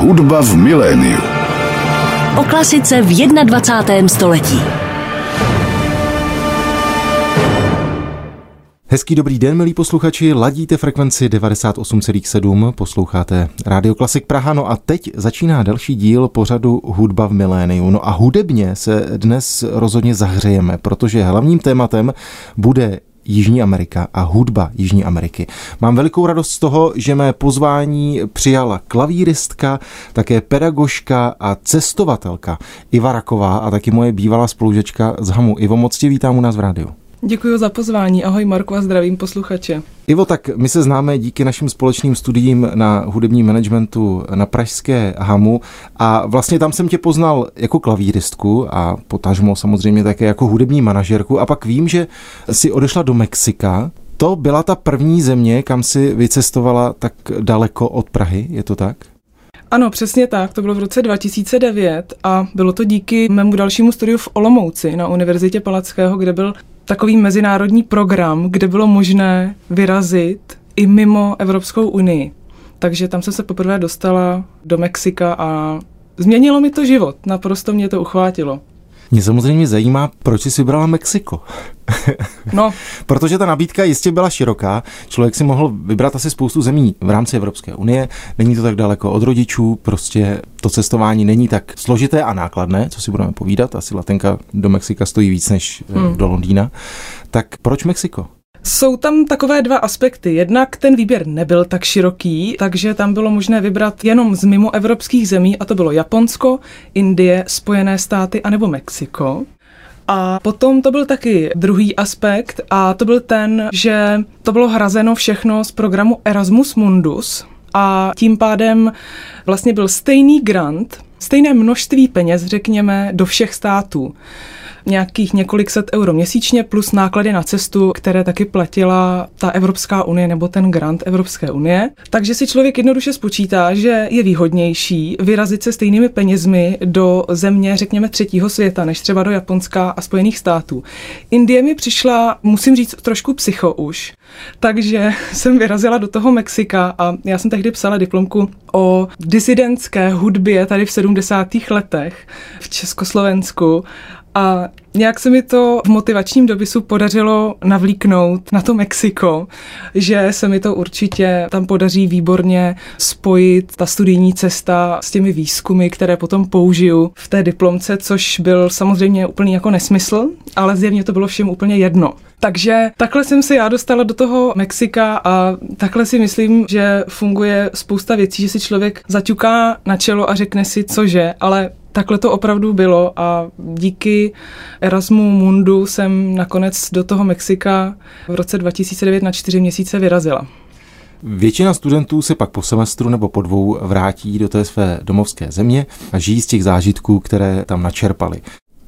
Hudba v miléniu. O klasice v 21. století. Hezký dobrý den, milí posluchači, ladíte frekvenci 98,7, posloucháte Radio Klasik Praha, no a teď začíná další díl pořadu Hudba v miléniu. No a hudebně se dnes rozhodně zahřejeme, protože hlavním tématem bude Jižní Amerika a hudba Jižní Ameriky. Mám velikou radost z toho, že mé pozvání přijala klavíristka, také pedagožka a cestovatelka Iva Raková a taky moje bývalá spolužečka z Hamu. Ivo, moc tě vítám u nás v rádiu. Děkuji za pozvání. Ahoj Marku a zdravím posluchače. Ivo, tak my se známe díky našim společným studiím na hudebním managementu na Pražské Hamu a vlastně tam jsem tě poznal jako klavíristku a potažmo samozřejmě také jako hudební manažerku a pak vím, že si odešla do Mexika. To byla ta první země, kam si vycestovala tak daleko od Prahy, je to tak? Ano, přesně tak. To bylo v roce 2009 a bylo to díky mému dalšímu studiu v Olomouci na Univerzitě Palackého, kde byl takový mezinárodní program, kde bylo možné vyrazit i mimo Evropskou unii. Takže tam jsem se poprvé dostala do Mexika a změnilo mi to život. Naprosto mě to uchvátilo. Mě samozřejmě zajímá, proč jsi vybrala Mexiko. No. Protože ta nabídka jistě byla široká. Člověk si mohl vybrat asi spoustu zemí v rámci Evropské unie. Není to tak daleko od rodičů, prostě to cestování není tak složité a nákladné, co si budeme povídat. Asi letenka do Mexika stojí víc než eh, hmm. do Londýna. Tak proč Mexiko? Jsou tam takové dva aspekty. Jednak ten výběr nebyl tak široký, takže tam bylo možné vybrat jenom z mimo evropských zemí, a to bylo Japonsko, Indie, Spojené státy anebo Mexiko. A potom to byl taky druhý aspekt a to byl ten, že to bylo hrazeno všechno z programu Erasmus Mundus a tím pádem vlastně byl stejný grant, stejné množství peněz, řekněme, do všech států nějakých několik set euro měsíčně plus náklady na cestu, které taky platila ta Evropská unie nebo ten grant Evropské unie. Takže si člověk jednoduše spočítá, že je výhodnější vyrazit se stejnými penězmi do země, řekněme, třetího světa, než třeba do Japonska a Spojených států. Indie mi přišla, musím říct, trošku psycho už. Takže jsem vyrazila do toho Mexika a já jsem tehdy psala diplomku o disidentské hudbě tady v 70. letech v Československu a nějak se mi to v motivačním dopisu podařilo navlíknout na to Mexiko, že se mi to určitě tam podaří výborně spojit ta studijní cesta s těmi výzkumy, které potom použiju v té diplomce, což byl samozřejmě úplný jako nesmysl, ale zjevně to bylo všem úplně jedno. Takže takhle jsem se já dostala do toho Mexika a takhle si myslím, že funguje spousta věcí, že si člověk zaťuká na čelo a řekne si, cože, ale takhle to opravdu bylo a díky Erasmu Mundu jsem nakonec do toho Mexika v roce 2009 na čtyři měsíce vyrazila. Většina studentů se pak po semestru nebo po dvou vrátí do té své domovské země a žijí z těch zážitků, které tam načerpali.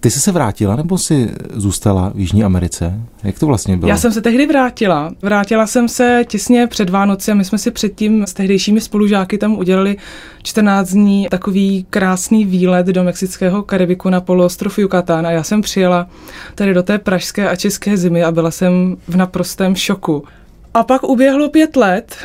Ty jsi se vrátila nebo jsi zůstala v Jižní Americe? Jak to vlastně bylo? Já jsem se tehdy vrátila. Vrátila jsem se těsně před Vánoci a my jsme si předtím s tehdejšími spolužáky tam udělali 14 dní takový krásný výlet do mexického Karibiku na poloostrov Yucatán a já jsem přijela tady do té pražské a české zimy a byla jsem v naprostém šoku. A pak uběhlo pět let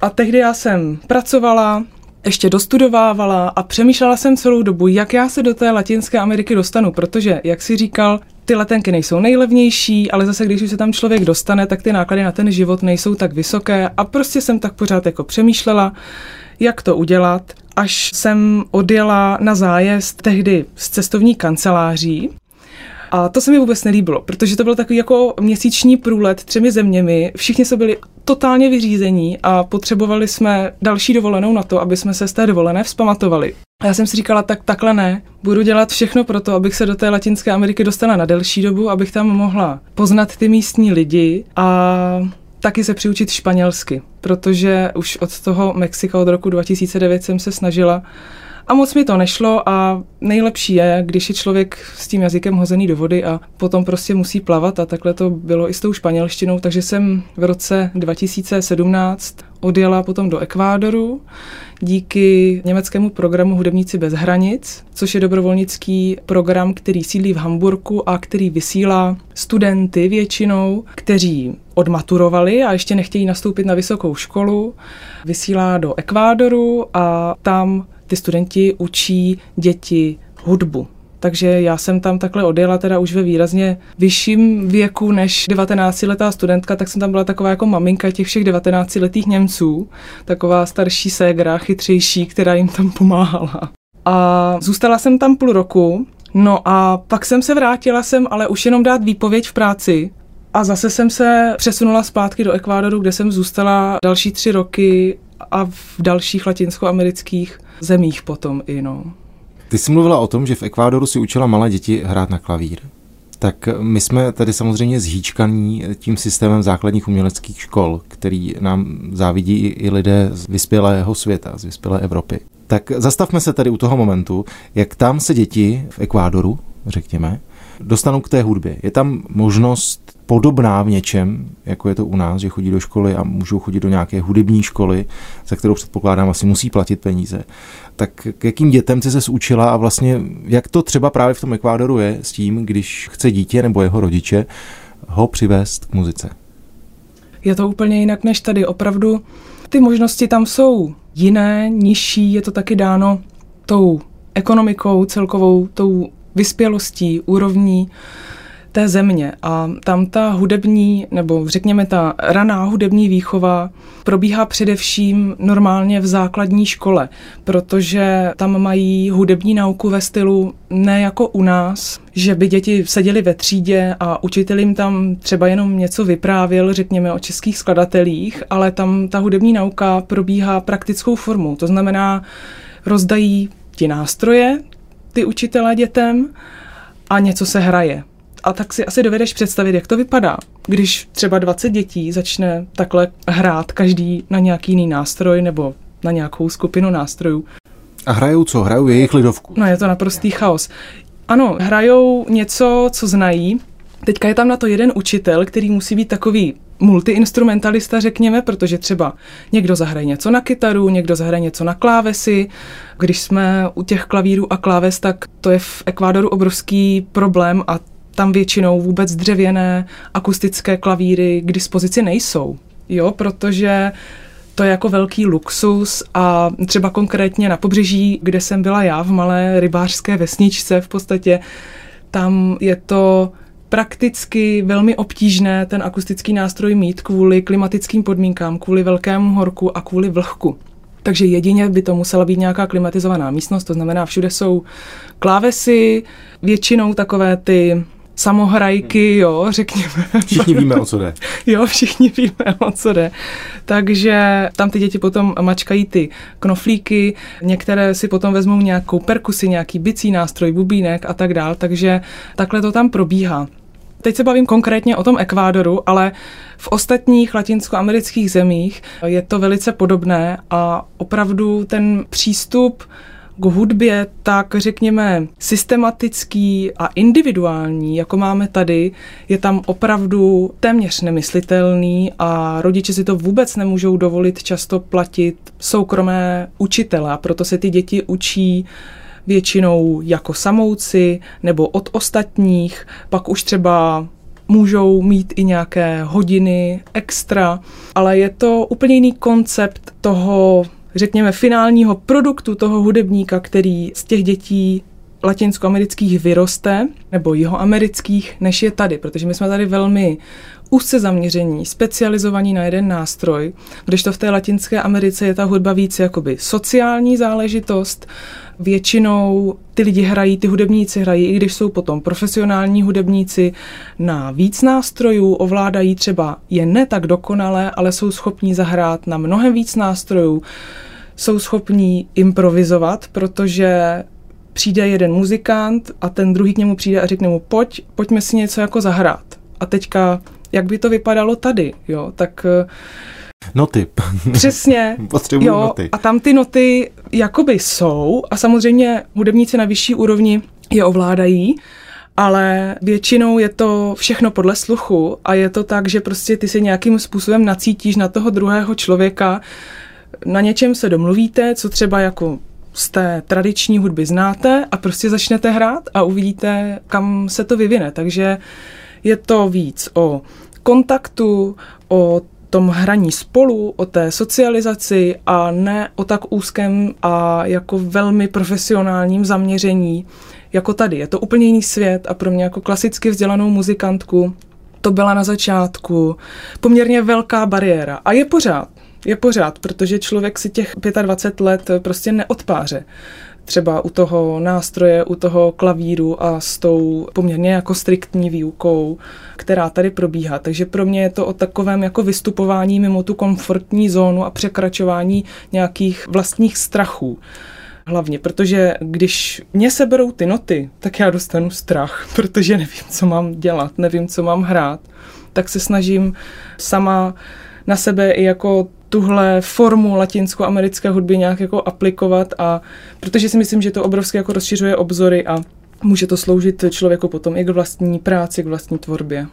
a tehdy já jsem pracovala, ještě dostudovávala a přemýšlela jsem celou dobu, jak já se do té Latinské Ameriky dostanu, protože, jak si říkal, ty letenky nejsou nejlevnější, ale zase, když už se tam člověk dostane, tak ty náklady na ten život nejsou tak vysoké a prostě jsem tak pořád jako přemýšlela, jak to udělat, až jsem odjela na zájezd tehdy z cestovní kanceláří, a to se mi vůbec nelíbilo, protože to byl takový jako měsíční průlet třemi zeměmi. Všichni se byli totálně vyřízení a potřebovali jsme další dovolenou na to, aby jsme se z té dovolené vzpamatovali. A já jsem si říkala, tak takhle ne, budu dělat všechno pro to, abych se do té Latinské Ameriky dostala na delší dobu, abych tam mohla poznat ty místní lidi a taky se přiučit španělsky, protože už od toho Mexika od roku 2009 jsem se snažila a moc mi to nešlo a nejlepší je, když je člověk s tím jazykem hozený do vody a potom prostě musí plavat a takhle to bylo i s tou španělštinou, takže jsem v roce 2017 odjela potom do Ekvádoru díky německému programu Hudebníci bez hranic, což je dobrovolnický program, který sídlí v Hamburku a který vysílá studenty většinou, kteří odmaturovali a ještě nechtějí nastoupit na vysokou školu, vysílá do Ekvádoru a tam ty studenti učí děti hudbu. Takže já jsem tam takhle odjela teda už ve výrazně vyšším věku než 19-letá studentka, tak jsem tam byla taková jako maminka těch všech 19-letých Němců, taková starší ségra, chytřejší, která jim tam pomáhala. A zůstala jsem tam půl roku, no a pak jsem se vrátila sem, ale už jenom dát výpověď v práci, a zase jsem se přesunula zpátky do Ekvádoru, kde jsem zůstala další tři roky a v dalších latinskoamerických zemích potom i, no. Ty jsi mluvila o tom, že v Ekvádoru si učila malé děti hrát na klavír. Tak my jsme tady samozřejmě zhýčkaní tím systémem základních uměleckých škol, který nám závidí i lidé z vyspělého světa, z vyspělé Evropy. Tak zastavme se tady u toho momentu, jak tam se děti v Ekvádoru, řekněme, dostanou k té hudbě. Je tam možnost podobná v něčem, jako je to u nás, že chodí do školy a můžou chodit do nějaké hudební školy, za kterou předpokládám asi musí platit peníze. Tak k jakým dětem jsi se učila a vlastně jak to třeba právě v tom Ekvádoru je s tím, když chce dítě nebo jeho rodiče ho přivést k muzice? Je to úplně jinak než tady. Opravdu ty možnosti tam jsou jiné, nižší, je to taky dáno tou ekonomikou, celkovou tou vyspělostí, úrovní té země. A tam ta hudební, nebo řekněme ta raná hudební výchova probíhá především normálně v základní škole, protože tam mají hudební nauku ve stylu ne jako u nás, že by děti seděli ve třídě a učitel jim tam třeba jenom něco vyprávěl, řekněme o českých skladatelích, ale tam ta hudební nauka probíhá praktickou formou. To znamená, rozdají ti nástroje, ty učitelé dětem a něco se hraje. A tak si asi dovedeš představit, jak to vypadá, když třeba 20 dětí začne takhle hrát každý na nějaký jiný nástroj nebo na nějakou skupinu nástrojů. A hrajou co? Hrajou jejich lidovku? No je to naprostý chaos. Ano, hrajou něco, co znají. Teďka je tam na to jeden učitel, který musí být takový multiinstrumentalista, řekněme, protože třeba někdo zahraje něco na kytaru, někdo zahraje něco na klávesy. Když jsme u těch klavírů a kláves, tak to je v Ekvádoru obrovský problém a tam většinou vůbec dřevěné akustické klavíry k dispozici nejsou. Jo, protože to je jako velký luxus a třeba konkrétně na pobřeží, kde jsem byla já v malé rybářské vesničce v podstatě, tam je to prakticky velmi obtížné ten akustický nástroj mít kvůli klimatickým podmínkám, kvůli velkému horku a kvůli vlhku. Takže jedině by to musela být nějaká klimatizovaná místnost, to znamená, všude jsou klávesy, většinou takové ty samohrajky, jo, řekněme. Všichni víme, o co jde. jo, všichni víme, o co jde. Takže tam ty děti potom mačkají ty knoflíky, některé si potom vezmou nějakou perkusy, nějaký bicí nástroj, bubínek a tak dál, takže takhle to tam probíhá. Teď se bavím konkrétně o tom Ekvádoru, ale v ostatních latinskoamerických zemích je to velice podobné a opravdu ten přístup k hudbě tak řekněme systematický a individuální, jako máme tady, je tam opravdu téměř nemyslitelný a rodiče si to vůbec nemůžou dovolit často platit soukromé učitele. A proto se ty děti učí většinou jako samouci nebo od ostatních, pak už třeba můžou mít i nějaké hodiny extra, ale je to úplně jiný koncept toho řekněme, finálního produktu toho hudebníka, který z těch dětí latinskoamerických vyroste, nebo jihoamerických, než je tady, protože my jsme tady velmi úzce zaměření, specializovaní na jeden nástroj, kdežto v té latinské Americe je ta hudba více jakoby sociální záležitost, většinou ty lidi hrají, ty hudebníci hrají, i když jsou potom profesionální hudebníci na víc nástrojů, ovládají třeba je ne tak dokonale, ale jsou schopní zahrát na mnohem víc nástrojů, jsou schopní improvizovat, protože přijde jeden muzikant a ten druhý k němu přijde a řekne mu, pojď, pojďme si něco jako zahrát. A teďka, jak by to vypadalo tady, jo, tak eh, Noty. Přesně. Potřebuji jo, noty. A tam ty noty jakoby jsou a samozřejmě hudebníci na vyšší úrovni je ovládají, ale většinou je to všechno podle sluchu a je to tak, že prostě ty se nějakým způsobem nacítíš na toho druhého člověka, na něčem se domluvíte, co třeba jako z té tradiční hudby znáte a prostě začnete hrát a uvidíte, kam se to vyvine. Takže je to víc o kontaktu, o tom hraní spolu, o té socializaci a ne o tak úzkém a jako velmi profesionálním zaměření jako tady. Je to úplně jiný svět a pro mě jako klasicky vzdělanou muzikantku to byla na začátku poměrně velká bariéra. A je pořád. Je pořád, protože člověk si těch 25 let prostě neodpáře třeba u toho nástroje, u toho klavíru a s tou poměrně jako striktní výukou, která tady probíhá. Takže pro mě je to o takovém jako vystupování mimo tu komfortní zónu a překračování nějakých vlastních strachů. Hlavně, protože když mě seberou ty noty, tak já dostanu strach, protože nevím, co mám dělat, nevím, co mám hrát. Tak se snažím sama na sebe i jako tuhle formu latinskoamerické hudby nějak jako aplikovat a protože si myslím, že to obrovsky jako rozšiřuje obzory a může to sloužit člověku potom i k vlastní práci, k vlastní tvorbě.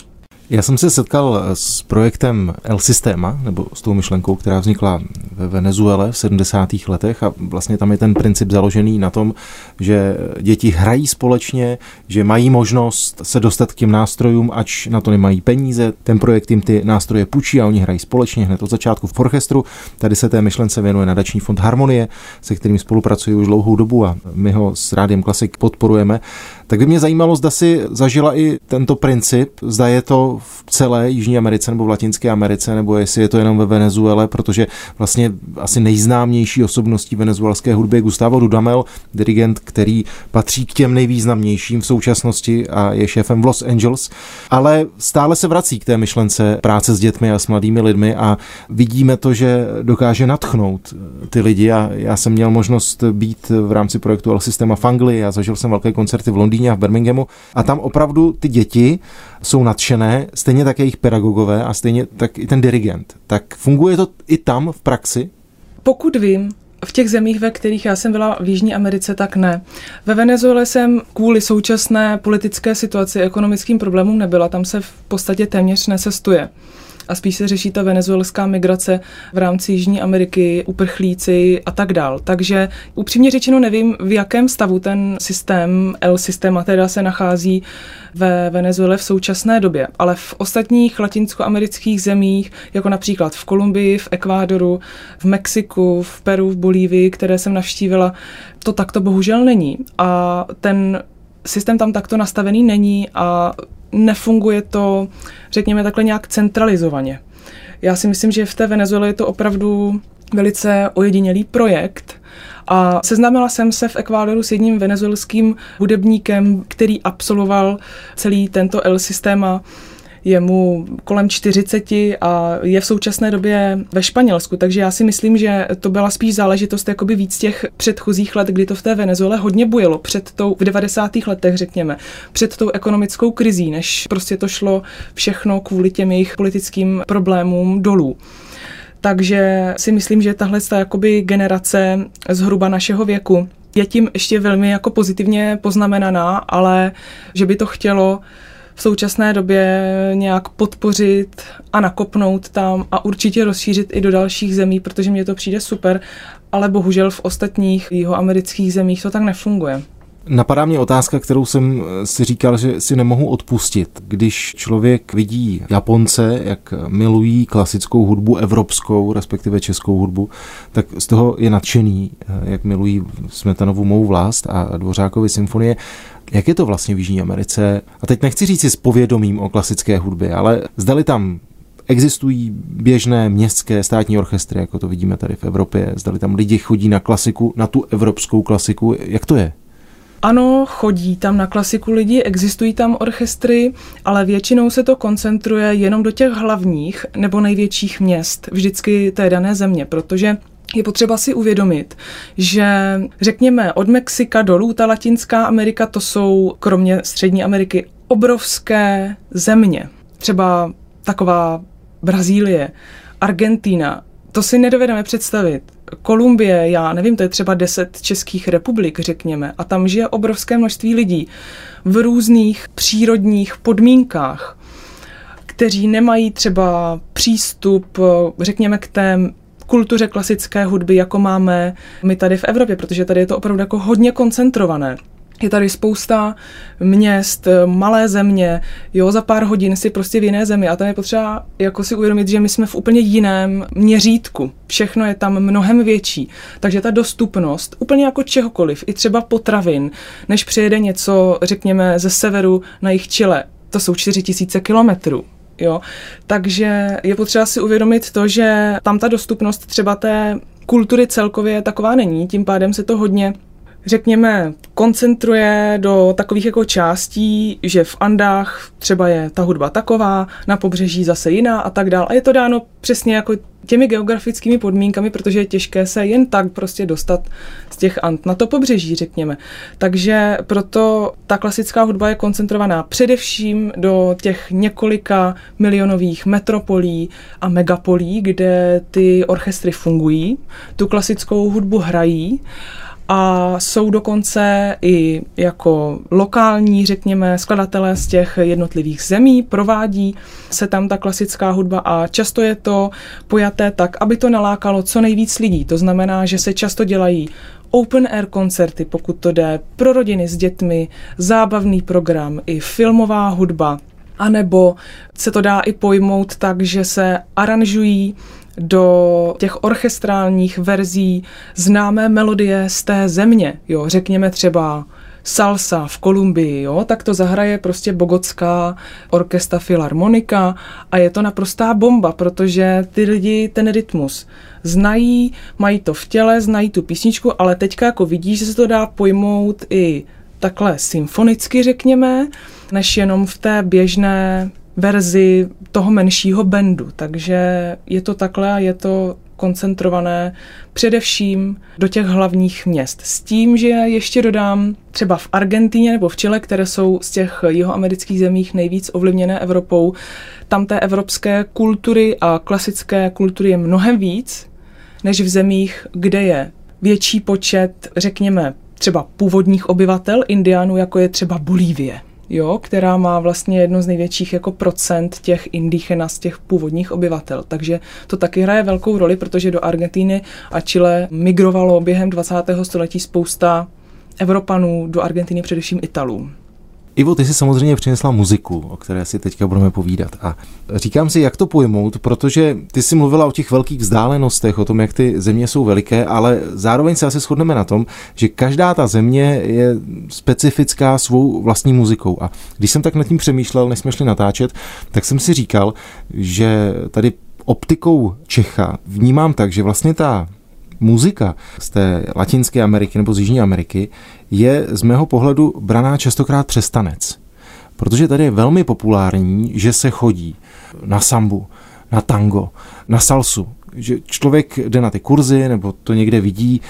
Já jsem se setkal s projektem El Sistema, nebo s tou myšlenkou, která vznikla ve Venezuele v 70. letech a vlastně tam je ten princip založený na tom, že děti hrají společně, že mají možnost se dostat k těm nástrojům, ač na to nemají peníze. Ten projekt jim ty nástroje půjčí a oni hrají společně hned od začátku v orchestru. Tady se té myšlence věnuje nadační fond Harmonie, se kterým spolupracuji už dlouhou dobu a my ho s Rádiem Klasik podporujeme. Tak by mě zajímalo, zda si zažila i tento princip, zda je to v celé Jižní Americe nebo v Latinské Americe, nebo jestli je to jenom ve Venezuele, protože vlastně asi nejznámější osobností venezuelské hudby je Gustavo Dudamel, dirigent, který patří k těm nejvýznamnějším v současnosti a je šéfem v Los Angeles, ale stále se vrací k té myšlence práce s dětmi a s mladými lidmi a vidíme to, že dokáže natchnout ty lidi. A já jsem měl možnost být v rámci projektu El Sistema v Anglii a zažil jsem velké koncerty v Londýně a v Birminghamu. A tam opravdu ty děti jsou nadšené, stejně tak jejich pedagogové a stejně tak i ten dirigent. Tak funguje to i tam v praxi? Pokud vím, v těch zemích, ve kterých já jsem byla v Jižní Americe, tak ne. Ve Venezuele jsem kvůli současné politické situaci, ekonomickým problémům nebyla. Tam se v podstatě téměř nesestuje a spíš se řeší ta venezuelská migrace v rámci Jižní Ameriky, uprchlíci a tak dál. Takže upřímně řečeno nevím, v jakém stavu ten systém, L systém teda se nachází ve Venezuele v současné době, ale v ostatních latinskoamerických zemích, jako například v Kolumbii, v Ekvádoru, v Mexiku, v Peru, v Bolívii, které jsem navštívila, to takto bohužel není. A ten systém tam takto nastavený není a nefunguje to, řekněme takhle nějak centralizovaně. Já si myslím, že v té Venezuele je to opravdu velice ojedinělý projekt a seznámila jsem se v Ekvádoru s jedním venezuelským hudebníkem, který absolvoval celý tento L systém a je mu kolem 40 a je v současné době ve Španělsku, takže já si myslím, že to byla spíš záležitost jakoby víc těch předchozích let, kdy to v té Venezuele hodně bujelo, před tou, v 90. letech řekněme, před tou ekonomickou krizí, než prostě to šlo všechno kvůli těm jejich politickým problémům dolů. Takže si myslím, že tahle jakoby generace zhruba našeho věku je tím ještě velmi jako pozitivně poznamenaná, ale že by to chtělo v současné době nějak podpořit a nakopnout tam a určitě rozšířit i do dalších zemí, protože mně to přijde super, ale bohužel v ostatních jihoamerických zemích to tak nefunguje. Napadá mě otázka, kterou jsem si říkal, že si nemohu odpustit. Když člověk vidí Japonce, jak milují klasickou hudbu, evropskou, respektive českou hudbu, tak z toho je nadšený, jak milují Smetanovu mou vlast a Dvořákovi symfonie. Jak je to vlastně v Jižní Americe? A teď nechci říct si s povědomím o klasické hudbě, ale zdali tam Existují běžné městské státní orchestry, jako to vidíme tady v Evropě. Zdali tam lidi chodí na klasiku, na tu evropskou klasiku. Jak to je? Ano, chodí tam na klasiku lidi, existují tam orchestry, ale většinou se to koncentruje jenom do těch hlavních nebo největších měst, vždycky té dané země, protože je potřeba si uvědomit, že řekněme od Mexika dolů ta Latinská Amerika to jsou kromě Střední Ameriky obrovské země. Třeba taková Brazílie, Argentína, to si nedovedeme představit. Kolumbie, já nevím, to je třeba deset českých republik, řekněme, a tam žije obrovské množství lidí v různých přírodních podmínkách, kteří nemají třeba přístup, řekněme, k té kultuře klasické hudby, jako máme my tady v Evropě, protože tady je to opravdu jako hodně koncentrované. Je tady spousta měst, malé země, jo, za pár hodin si prostě v jiné zemi a tam je potřeba jako si uvědomit, že my jsme v úplně jiném měřítku. Všechno je tam mnohem větší. Takže ta dostupnost, úplně jako čehokoliv, i třeba potravin, než přijede něco, řekněme, ze severu na jich Chile, to jsou 4000 kilometrů. Jo? Takže je potřeba si uvědomit to, že tam ta dostupnost třeba té kultury celkově taková není, tím pádem se to hodně řekněme, koncentruje do takových jako částí, že v Andách třeba je ta hudba taková, na pobřeží zase jiná a tak dál. A je to dáno přesně jako těmi geografickými podmínkami, protože je těžké se jen tak prostě dostat z těch Ant na to pobřeží, řekněme. Takže proto ta klasická hudba je koncentrovaná především do těch několika milionových metropolí a megapolí, kde ty orchestry fungují, tu klasickou hudbu hrají a jsou dokonce i jako lokální, řekněme, skladatelé z těch jednotlivých zemí, provádí se tam ta klasická hudba a často je to pojaté tak, aby to nalákalo co nejvíc lidí. To znamená, že se často dělají open air koncerty, pokud to jde, pro rodiny s dětmi, zábavný program, i filmová hudba, anebo se to dá i pojmout tak, že se aranžují do těch orchestrálních verzí známé melodie z té země, jo, řekněme třeba salsa v Kolumbii, jo, tak to zahraje prostě bogotská orkestra Filharmonika a je to naprostá bomba, protože ty lidi ten rytmus znají, mají to v těle, znají tu písničku, ale teďka jako vidíš, že se to dá pojmout i takhle symfonicky, řekněme, než jenom v té běžné verzi toho menšího bendu. Takže je to takhle a je to koncentrované především do těch hlavních měst. S tím, že ještě dodám třeba v Argentíně nebo v Chile, které jsou z těch jihoamerických zemích nejvíc ovlivněné Evropou, tam té evropské kultury a klasické kultury je mnohem víc, než v zemích, kde je větší počet, řekněme, třeba původních obyvatel indiánů, jako je třeba Bolívie jo, která má vlastně jedno z největších jako procent těch indíchena z těch původních obyvatel. Takže to taky hraje velkou roli, protože do Argentíny a Chile migrovalo během 20. století spousta Evropanů, do Argentiny především Italů. Ivo, ty si samozřejmě přinesla muziku, o které si teďka budeme povídat. A říkám si, jak to pojmout, protože ty si mluvila o těch velkých vzdálenostech, o tom, jak ty země jsou veliké, ale zároveň se asi shodneme na tom, že každá ta země je specifická svou vlastní muzikou. A když jsem tak nad tím přemýšlel, než jsme šli natáčet, tak jsem si říkal, že tady optikou Čecha vnímám tak, že vlastně ta muzika z té Latinské Ameriky nebo z Jižní Ameriky je z mého pohledu braná častokrát přes tanec. Protože tady je velmi populární, že se chodí na sambu, na tango, na salsu, že člověk jde na ty kurzy nebo to někde vidí,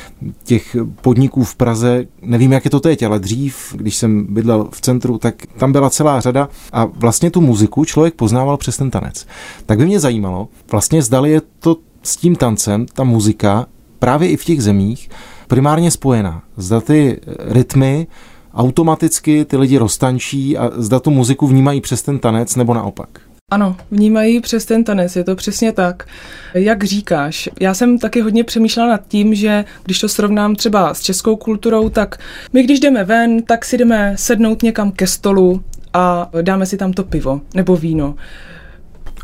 těch podniků v Praze, nevím, jak je to teď, ale dřív, když jsem bydlel v centru, tak tam byla celá řada a vlastně tu muziku člověk poznával přes ten tanec. Tak by mě zajímalo, vlastně zdali je to s tím tancem, ta muzika, právě i v těch zemích primárně spojená. Zda ty rytmy automaticky ty lidi roztančí a zda tu muziku vnímají přes ten tanec nebo naopak. Ano, vnímají přes ten tanec, je to přesně tak. Jak říkáš, já jsem taky hodně přemýšlela nad tím, že když to srovnám třeba s českou kulturou, tak my když jdeme ven, tak si jdeme sednout někam ke stolu a dáme si tam to pivo nebo víno.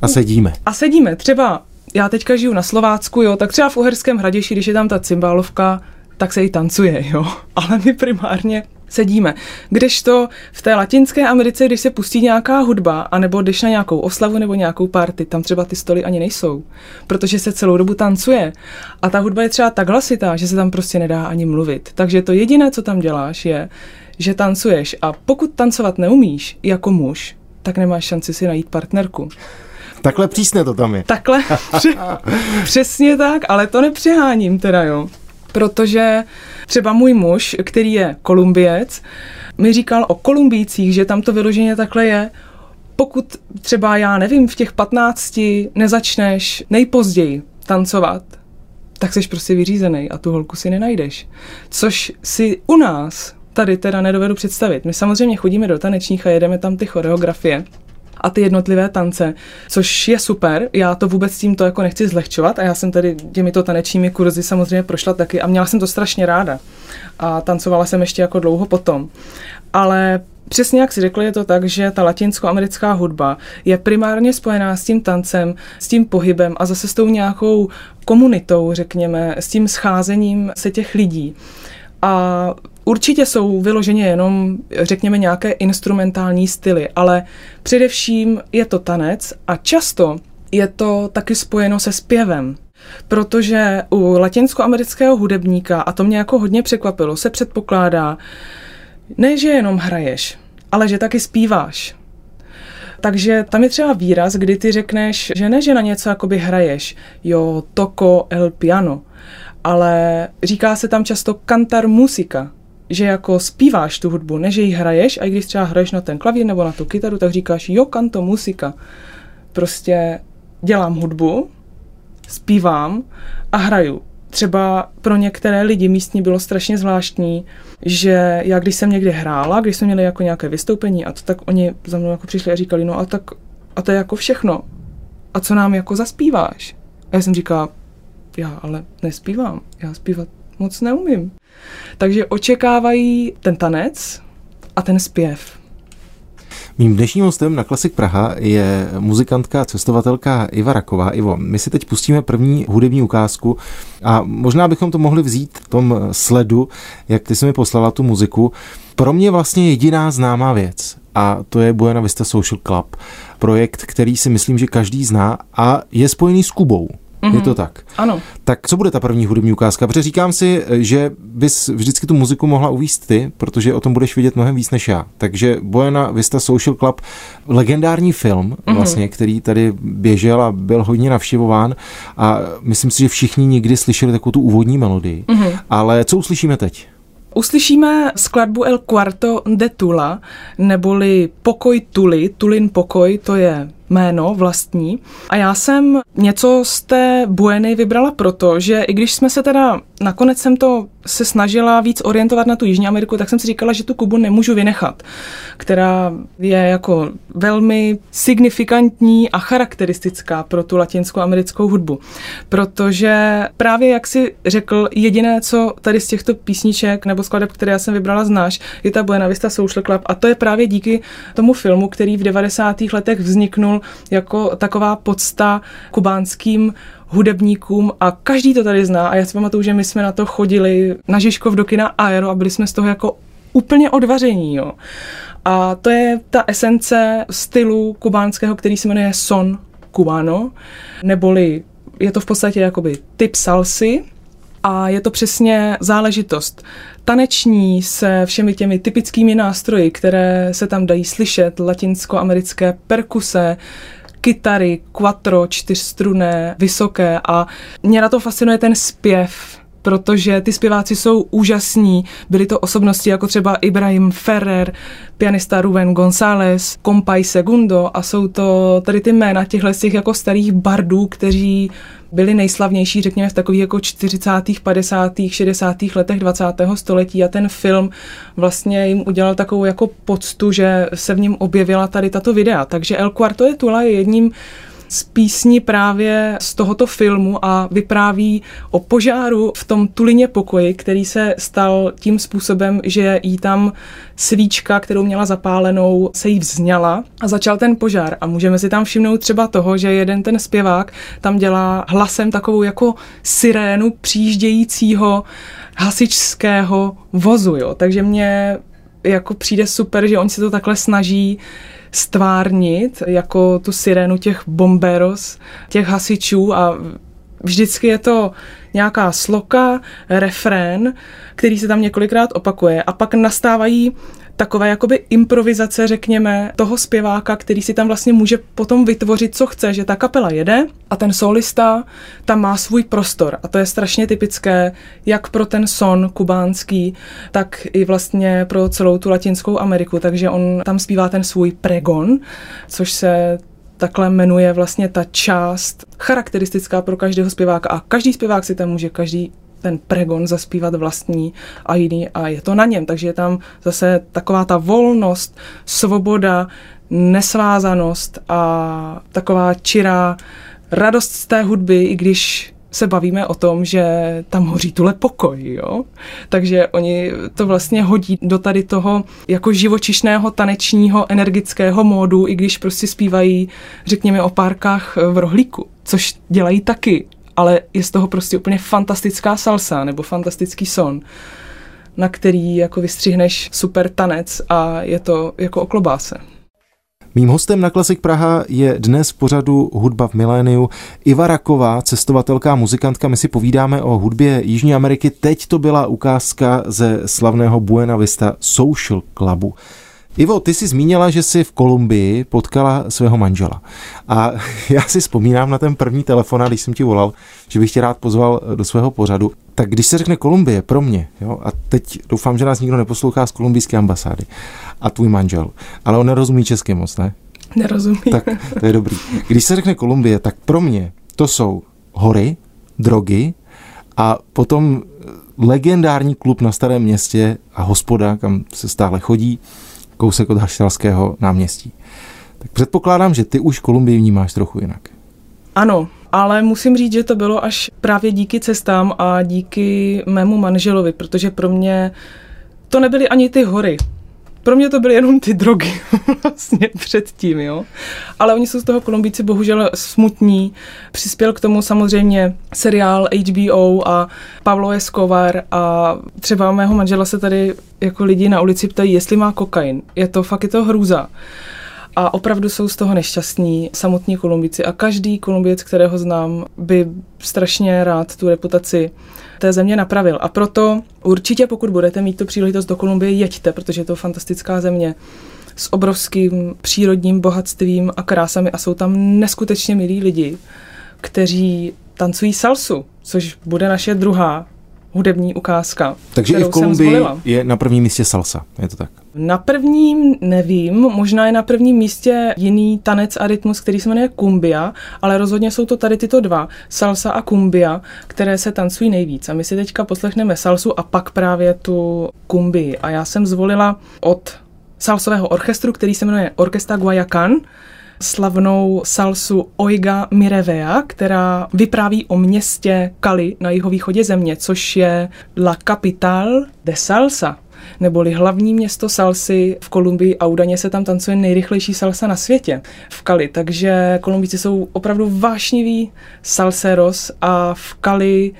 A sedíme. A sedíme. Třeba já teďka žiju na Slovácku, jo, tak třeba v Uherském Hraděši, když je tam ta cymbálovka, tak se jí tancuje, jo. Ale my primárně sedíme. Kdežto v té latinské Americe, když se pustí nějaká hudba, anebo když na nějakou oslavu nebo nějakou party, tam třeba ty stoly ani nejsou, protože se celou dobu tancuje. A ta hudba je třeba tak hlasitá, že se tam prostě nedá ani mluvit. Takže to jediné, co tam děláš, je, že tancuješ. A pokud tancovat neumíš jako muž, tak nemáš šanci si najít partnerku. Takhle přísně to tam je. Takhle, přesně tak, ale to nepřeháním teda, jo. Protože třeba můj muž, který je kolumbiec, mi říkal o Kolumbících, že tam to vyloženě takhle je. Pokud třeba, já nevím, v těch 15 nezačneš nejpozději tancovat, tak jsi prostě vyřízený a tu holku si nenajdeš. Což si u nás tady teda nedovedu představit. My samozřejmě chodíme do tanečních a jedeme tam ty choreografie, a ty jednotlivé tance, což je super. Já to vůbec tím to jako nechci zlehčovat a já jsem tady těmito tanečními kurzy samozřejmě prošla taky a měla jsem to strašně ráda. A tancovala jsem ještě jako dlouho potom. Ale Přesně jak si řekl, je to tak, že ta latinskoamerická hudba je primárně spojená s tím tancem, s tím pohybem a zase s tou nějakou komunitou, řekněme, s tím scházením se těch lidí. A určitě jsou vyloženě jenom, řekněme, nějaké instrumentální styly, ale především je to tanec a často je to taky spojeno se zpěvem. Protože u latinskoamerického hudebníka, a to mě jako hodně překvapilo, se předpokládá, ne, že jenom hraješ, ale že taky zpíváš. Takže tam je třeba výraz, kdy ty řekneš, že ne, že na něco jakoby hraješ, jo, toko el piano, ale říká se tam často cantar musika, že jako zpíváš tu hudbu, ne že ji hraješ, a i když třeba hraješ na ten klavír nebo na tu kytaru, tak říkáš jo, kanto musika. Prostě dělám hudbu, zpívám a hraju třeba pro některé lidi místní bylo strašně zvláštní, že já když jsem někdy hrála, když jsme měli jako nějaké vystoupení a to tak oni za mnou jako přišli a říkali, no a tak a to je jako všechno. A co nám jako zaspíváš? A já jsem říkala, já ale nespívám, já zpívat moc neumím. Takže očekávají ten tanec a ten zpěv. Mým dnešním hostem na Klasik Praha je muzikantka a cestovatelka Iva Raková. Ivo, my si teď pustíme první hudební ukázku a možná bychom to mohli vzít v tom sledu, jak ty jsi mi poslala tu muziku. Pro mě vlastně jediná známá věc a to je Buena Vista Social Club. Projekt, který si myslím, že každý zná a je spojený s Kubou. Mm-hmm. Je to mhm. tak? Ano. Tak co bude ta první hudební ukázka? Protože říkám si, že bys vždycky tu muziku mohla uvíst ty, protože o tom budeš vidět mnohem víc než já. Takže Buena Vista Social Club, legendární film, mm-hmm. vlastně, který tady běžel a byl hodně navštěvován a myslím si, že všichni nikdy slyšeli takovou tu úvodní melodii. Mm-hmm. Ale co uslyšíme teď? Uslyšíme skladbu El Cuarto de Tula, neboli Pokoj Tuli, Tulin pokoj, to je jméno vlastní. A já jsem něco z té Bueny vybrala proto, že i když jsme se teda, nakonec jsem to se snažila víc orientovat na tu Jižní Ameriku, tak jsem si říkala, že tu Kubu nemůžu vynechat, která je jako velmi signifikantní a charakteristická pro tu latinskou americkou hudbu. Protože právě, jak si řekl, jediné, co tady z těchto písniček nebo skladeb, které já jsem vybrala, znáš, je ta Buena Vista Social Club a to je právě díky tomu filmu, který v 90. letech vzniknul jako taková podsta kubánským hudebníkům a každý to tady zná a já si pamatuju, že my jsme na to chodili na Žižkov do kina Aero a byli jsme z toho jako úplně odvaření, jo. A to je ta esence stylu kubánského, který se jmenuje son cubano, neboli je to v podstatě jakoby typ salsy, a je to přesně záležitost. Taneční se všemi těmi typickými nástroji, které se tam dají slyšet, latinskoamerické perkuse, kytary, quattro, čtyřstruné, vysoké a mě na to fascinuje ten zpěv, protože ty zpěváci jsou úžasní. Byly to osobnosti jako třeba Ibrahim Ferrer, pianista Ruben González, Compay Segundo a jsou to tady ty jména těchhle z těch jako starých bardů, kteří byli nejslavnější, řekněme, v takových jako 40., 50., 60. letech 20. století a ten film vlastně jim udělal takovou jako poctu, že se v ním objevila tady tato videa. Takže El Cuarto de Tula je jedním z písní právě z tohoto filmu a vypráví o požáru v tom Tulině pokoji, který se stal tím způsobem, že jí tam svíčka, kterou měla zapálenou, se jí vzňala a začal ten požár. A můžeme si tam všimnout třeba toho, že jeden ten zpěvák tam dělá hlasem takovou jako sirénu přijíždějícího hasičského vozu. Jo. Takže mě jako přijde super, že oni se to takhle snaží stvárnit jako tu sirénu těch bomberos, těch hasičů a vždycky je to nějaká sloka, refrén, který se tam několikrát opakuje. A pak nastávají takové jakoby improvizace, řekněme, toho zpěváka, který si tam vlastně může potom vytvořit, co chce, že ta kapela jede a ten solista tam má svůj prostor. A to je strašně typické jak pro ten son kubánský, tak i vlastně pro celou tu Latinskou Ameriku, takže on tam zpívá ten svůj pregon, což se takhle jmenuje vlastně ta část charakteristická pro každého zpěváka. A každý zpěvák si tam může každý ten pregon zaspívat vlastní a jiný a je to na něm. Takže je tam zase taková ta volnost, svoboda, nesvázanost a taková čirá radost z té hudby, i když se bavíme o tom, že tam hoří tule pokoj, jo? Takže oni to vlastně hodí do tady toho jako živočišného, tanečního, energického módu, i když prostě zpívají, řekněme, o párkách v rohlíku, což dělají taky, ale je z toho prostě úplně fantastická salsa nebo fantastický son na který jako vystřihneš super tanec a je to jako oklobáse. Mým hostem na Klasik Praha je dnes v pořadu Hudba v miléniu Iva Raková, cestovatelka a muzikantka. My si povídáme o hudbě Jižní Ameriky. Teď to byla ukázka ze slavného Buena Vista Social Clubu. Ivo, ty jsi zmínila, že jsi v Kolumbii potkala svého manžela. A já si vzpomínám na ten první telefon, když jsem ti volal, že bych tě rád pozval do svého pořadu. Tak když se řekne Kolumbie pro mě, jo, a teď doufám, že nás nikdo neposlouchá z kolumbijské ambasády, a tvůj manžel, ale on nerozumí česky moc, ne? Nerozumí. Tak to je dobrý. Když se řekne Kolumbie, tak pro mě to jsou hory, drogy a potom legendární klub na Starém městě a hospoda, kam se stále chodí, kousek od Haštelského náměstí. Tak předpokládám, že ty už Kolumbii vnímáš trochu jinak. Ano, ale musím říct, že to bylo až právě díky cestám a díky mému manželovi, protože pro mě to nebyly ani ty hory. Pro mě to byly jenom ty drogy vlastně předtím, jo. Ale oni jsou z toho Kolumbíci bohužel smutní. Přispěl k tomu samozřejmě seriál HBO a Pablo Escobar a třeba mého manžela se tady jako lidi na ulici ptají, jestli má kokain. Je to fakt, je to hrůza. A opravdu jsou z toho nešťastní samotní Kolumbici a každý Kolumbiec, kterého znám, by strašně rád tu reputaci té země napravil. A proto určitě, pokud budete mít tu příležitost do Kolumbie, jeďte, protože je to fantastická země s obrovským přírodním bohatstvím a krásami a jsou tam neskutečně milí lidi, kteří tancují salsu, což bude naše druhá hudební ukázka. Takže i v Kolumbii je na prvním místě salsa, je to tak? Na prvním nevím, možná je na prvním místě jiný tanec a rytmus, který se jmenuje kumbia, ale rozhodně jsou to tady tyto dva, salsa a kumbia, které se tancují nejvíc. A my si teďka poslechneme salsu a pak právě tu kumbii. A já jsem zvolila od salsového orchestru, který se jmenuje Orkesta Guayacan, slavnou salsu Oiga Mirevea, která vypráví o městě Cali na jihovýchodě země, což je La Capital de Salsa, neboli hlavní město salsy v Kolumbii a údajně se tam tancuje nejrychlejší salsa na světě v Kali, takže Kolumbíci jsou opravdu vášniví salseros a v Kali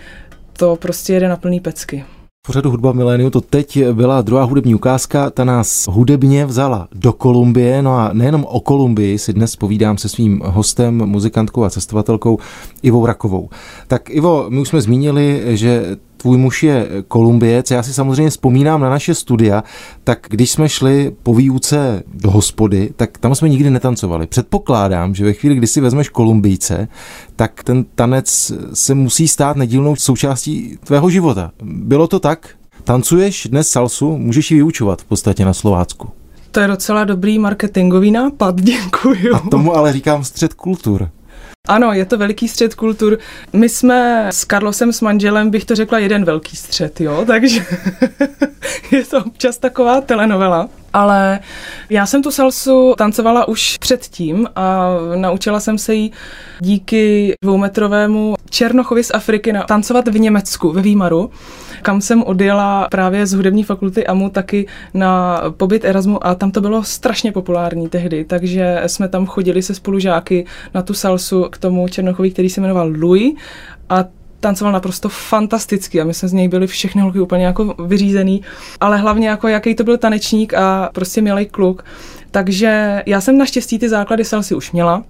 to prostě jede na plný pecky pořadu Hudba v miléniu to teď byla druhá hudební ukázka, ta nás hudebně vzala do Kolumbie, no a nejenom o Kolumbii si dnes povídám se svým hostem, muzikantkou a cestovatelkou Ivou Rakovou. Tak Ivo, my už jsme zmínili, že tvůj muž je Kolumbiec, já si samozřejmě vzpomínám na naše studia, tak když jsme šli po výuce do hospody, tak tam jsme nikdy netancovali. Předpokládám, že ve chvíli, kdy si vezmeš Kolumbijce, tak ten tanec se musí stát nedílnou součástí tvého života. Bylo to tak? Tancuješ dnes salsu, můžeš ji vyučovat v podstatě na Slovácku. To je docela dobrý marketingový nápad, děkuji. A tomu ale říkám střed kultur. Ano, je to veliký střed kultur. My jsme s Karlosem, s manželem, bych to řekla, jeden velký střed, jo, takže je to občas taková telenovela. Ale já jsem tu salsu tancovala už předtím a naučila jsem se jí díky dvoumetrovému Černochovi z Afriky tancovat v Německu, ve Výmaru kam jsem odjela právě z hudební fakulty AMU taky na pobyt Erasmu a tam to bylo strašně populární tehdy, takže jsme tam chodili se spolužáky na tu salsu k tomu Černochovi, který se jmenoval Louis a tancoval naprosto fantasticky a my jsme z něj byli všechny holky úplně jako vyřízený, ale hlavně jako jaký to byl tanečník a prostě milý kluk. Takže já jsem naštěstí ty základy salsy už měla,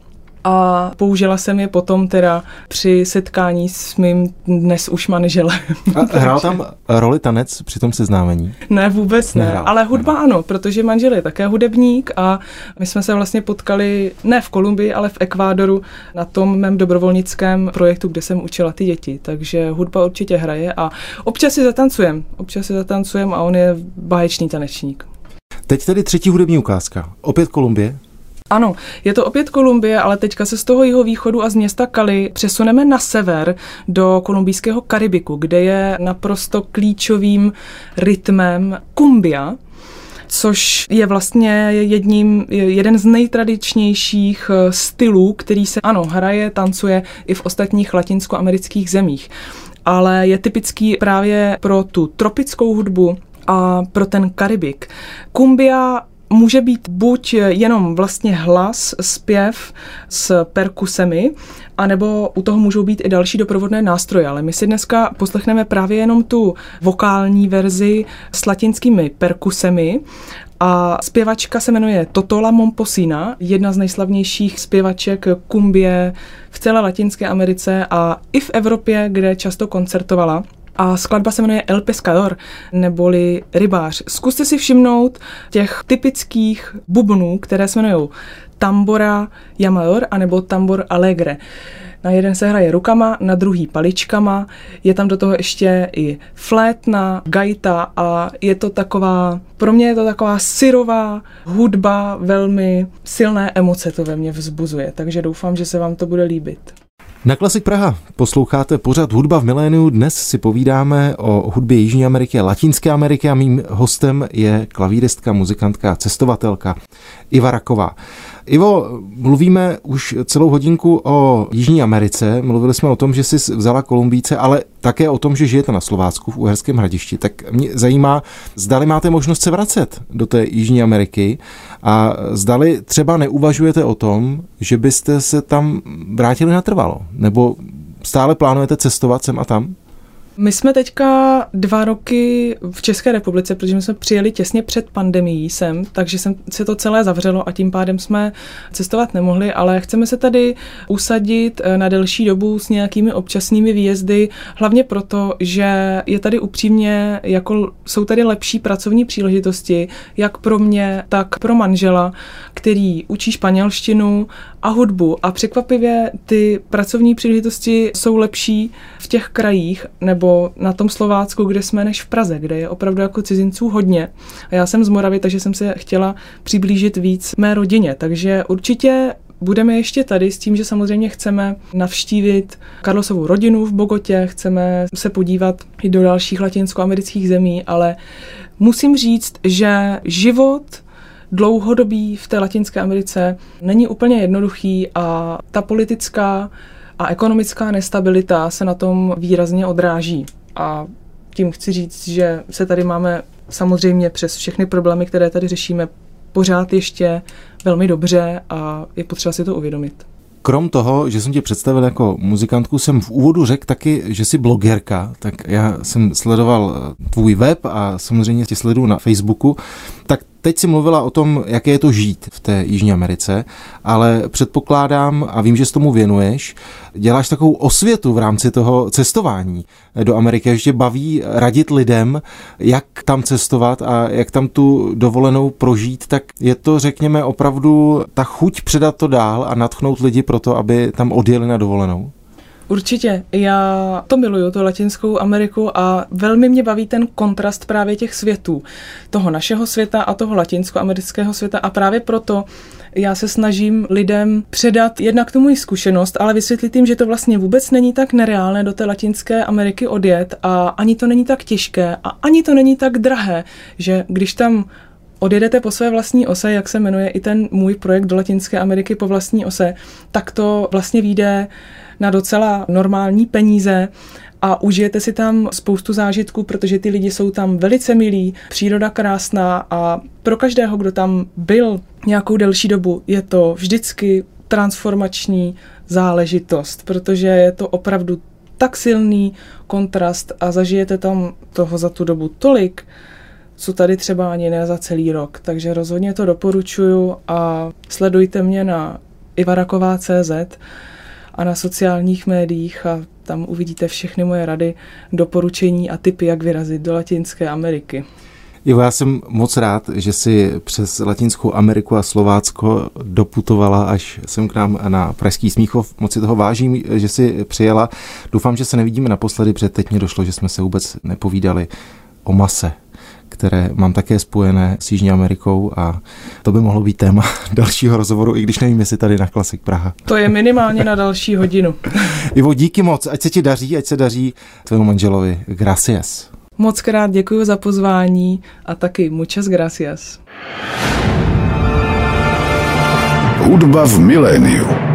a použila jsem je potom teda při setkání s mým dnes už manželem. A hrál tam roli tanec při tom seznámení? Ne, vůbec ne, Nehrál. ale hudba Nehrál. ano, protože manžel je také hudebník a my jsme se vlastně potkali ne v Kolumbii, ale v Ekvádoru na tom mém dobrovolnickém projektu, kde jsem učila ty děti, takže hudba určitě hraje a občas si zatancujem, občas si zatancujem a on je báječný tanečník. Teď tedy třetí hudební ukázka. Opět Kolumbie? Ano, je to opět Kolumbie, ale teďka se z toho jeho východu a z města Kali přesuneme na sever do kolumbijského Karibiku, kde je naprosto klíčovým rytmem kumbia, což je vlastně jedním, jeden z nejtradičnějších eh, stylů, který se, ano, hraje, tancuje i v ostatních latinskoamerických zemích ale je typický právě pro tu tropickou hudbu, a pro ten Karibik. Kumbia může být buď jenom vlastně hlas, zpěv s perkusemi, anebo u toho můžou být i další doprovodné nástroje, ale my si dneska poslechneme právě jenom tu vokální verzi s latinskými perkusemi a zpěvačka se jmenuje Totola Momposina, jedna z nejslavnějších zpěvaček kumbie v celé Latinské Americe a i v Evropě, kde často koncertovala. A skladba se jmenuje El Pescador, neboli rybář. Zkuste si všimnout těch typických bubnů, které se jmenují tambora llamador anebo tambor alegre. Na jeden se hraje rukama, na druhý paličkama, je tam do toho ještě i flétna, gajta a je to taková, pro mě je to taková syrová hudba, velmi silné emoce to ve mně vzbuzuje, takže doufám, že se vám to bude líbit. Na Klasik Praha posloucháte pořad Hudba v miléniu. Dnes si povídáme o hudbě Jižní Ameriky a Latinské Ameriky a mým hostem je klavíristka, muzikantka, cestovatelka Iva Raková. Ivo, mluvíme už celou hodinku o Jižní Americe. Mluvili jsme o tom, že jsi vzala Kolumbíce, ale také o tom, že žijete na Slovácku v Uherském hradišti. Tak mě zajímá, zdali máte možnost se vracet do té Jižní Ameriky a zdali třeba neuvažujete o tom, že byste se tam vrátili natrvalo, nebo stále plánujete cestovat sem a tam? My jsme teďka dva roky v České republice, protože jsme přijeli těsně před pandemií sem, takže jsem se to celé zavřelo a tím pádem jsme cestovat nemohli, ale chceme se tady usadit eh, na delší dobu s nějakými občasnými výjezdy, hlavně proto, že je tady upřímně, jako jsou tady lepší pracovní příležitosti, jak pro mě, tak pro manžela, který učí španělštinu a hudbu. A překvapivě ty pracovní příležitosti jsou lepší v těch krajích nebo na tom Slovácku, kde jsme, než v Praze, kde je opravdu jako cizinců hodně. A já jsem z Moravy, takže jsem se chtěla přiblížit víc mé rodině, takže určitě Budeme ještě tady s tím, že samozřejmě chceme navštívit Karlosovu rodinu v Bogotě, chceme se podívat i do dalších latinskoamerických zemí, ale musím říct, že život dlouhodobý v té Latinské Americe není úplně jednoduchý a ta politická a ekonomická nestabilita se na tom výrazně odráží. A tím chci říct, že se tady máme samozřejmě přes všechny problémy, které tady řešíme, pořád ještě velmi dobře a je potřeba si to uvědomit. Krom toho, že jsem tě představil jako muzikantku, jsem v úvodu řekl taky, že jsi blogerka, tak já jsem sledoval tvůj web a samozřejmě tě sleduju na Facebooku, tak Teď si mluvila o tom, jaké je to žít v té Jižní Americe, ale předpokládám, a vím, že s tomu věnuješ, děláš takovou osvětu v rámci toho cestování do Ameriky, že baví radit lidem, jak tam cestovat a jak tam tu dovolenou prožít, tak je to, řekněme, opravdu ta chuť předat to dál a natchnout lidi pro to, aby tam odjeli na dovolenou? Určitě. Já to miluju, tu Latinskou Ameriku a velmi mě baví ten kontrast právě těch světů. Toho našeho světa a toho latinskoamerického světa a právě proto já se snažím lidem předat jednak tu moji zkušenost, ale vysvětlit jim, že to vlastně vůbec není tak nereálné do té Latinské Ameriky odjet a ani to není tak těžké a ani to není tak drahé, že když tam odjedete po své vlastní ose, jak se jmenuje i ten můj projekt do Latinské Ameriky po vlastní ose, tak to vlastně vyjde na docela normální peníze a užijete si tam spoustu zážitků, protože ty lidi jsou tam velice milí, příroda krásná a pro každého, kdo tam byl nějakou delší dobu, je to vždycky transformační záležitost, protože je to opravdu tak silný kontrast a zažijete tam toho za tu dobu tolik, co tady třeba ani ne za celý rok. Takže rozhodně to doporučuju a sledujte mě na ivaraková.cz a na sociálních médiích a tam uvidíte všechny moje rady, doporučení a typy, jak vyrazit do Latinské Ameriky. Jo, já jsem moc rád, že si přes Latinskou Ameriku a Slovácko doputovala až sem k nám na Pražský Smíchov. Moc si toho vážím, že si přijela. Doufám, že se nevidíme naposledy, protože teď mě došlo, že jsme se vůbec nepovídali o mase které mám také spojené s Jižní Amerikou a to by mohlo být téma dalšího rozhovoru, i když nevím, jestli tady na Klasik Praha. To je minimálně na další hodinu. Ivo, díky moc, ať se ti daří, ať se daří tvému manželovi. Gracias. Moc krát děkuji za pozvání a taky muchas gracias. Hudba v miléniu.